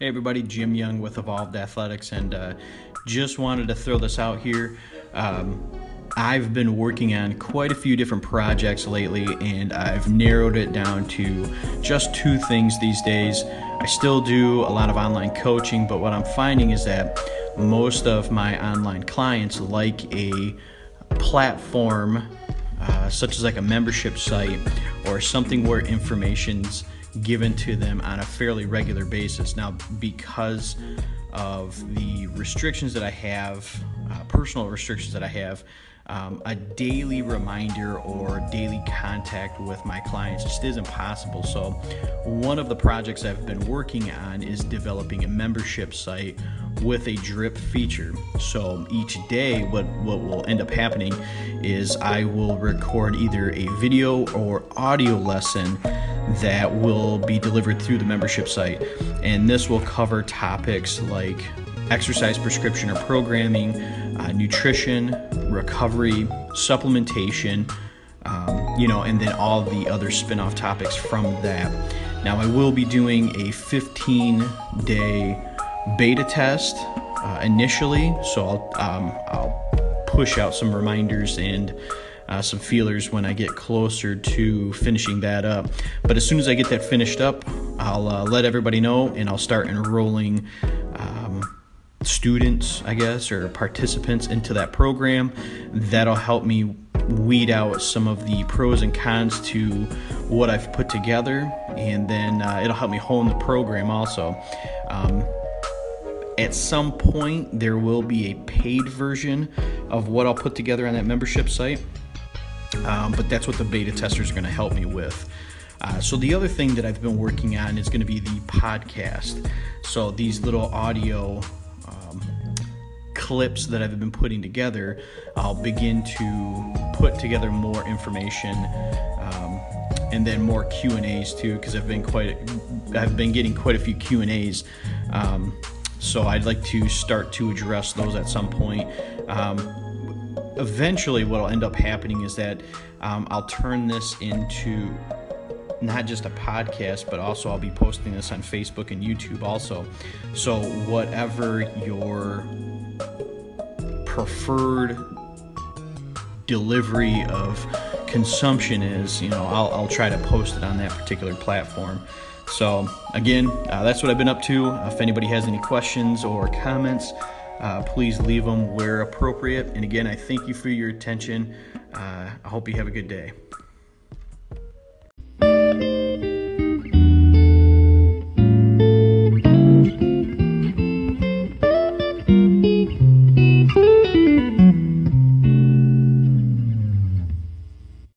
Hey everybody, Jim Young with Evolved Athletics, and uh, just wanted to throw this out here. Um, I've been working on quite a few different projects lately, and I've narrowed it down to just two things these days. I still do a lot of online coaching, but what I'm finding is that most of my online clients like a platform uh, such as like a membership site or something where information's given to them on a fairly regular basis. Now, because of the restrictions that I have, uh, personal restrictions that I have, um, a daily reminder or daily contact with my clients just isn't possible. So, one of the projects I've been working on is developing a membership site with a drip feature. So, each day, what, what will end up happening is I will record either a video or audio lesson that will be delivered through the membership site. And this will cover topics like exercise prescription or programming, uh, nutrition, recovery, supplementation, um, you know, and then all the other spin off topics from that. Now, I will be doing a 15 day beta test uh, initially, so I'll, um, I'll push out some reminders and uh, some feelers when I get closer to finishing that up. But as soon as I get that finished up, I'll uh, let everybody know and I'll start enrolling um, students, I guess, or participants into that program. That'll help me weed out some of the pros and cons to what I've put together, and then uh, it'll help me hone the program also. Um, at some point, there will be a paid version of what I'll put together on that membership site. Um, but that's what the beta testers are going to help me with. Uh, so the other thing that I've been working on is going to be the podcast. So these little audio um, clips that I've been putting together, I'll begin to put together more information um, and then more Q and A's too, because I've been quite, I've been getting quite a few Q and A's. Um, so I'd like to start to address those at some point. Um, eventually what will end up happening is that um, I'll turn this into not just a podcast, but also I'll be posting this on Facebook and YouTube also. So, whatever your preferred delivery of consumption is, you know, I'll, I'll try to post it on that particular platform. So, again, uh, that's what I've been up to. If anybody has any questions or comments, uh, please leave them where appropriate. And again, I thank you for your attention. Uh, I hope you have a good day.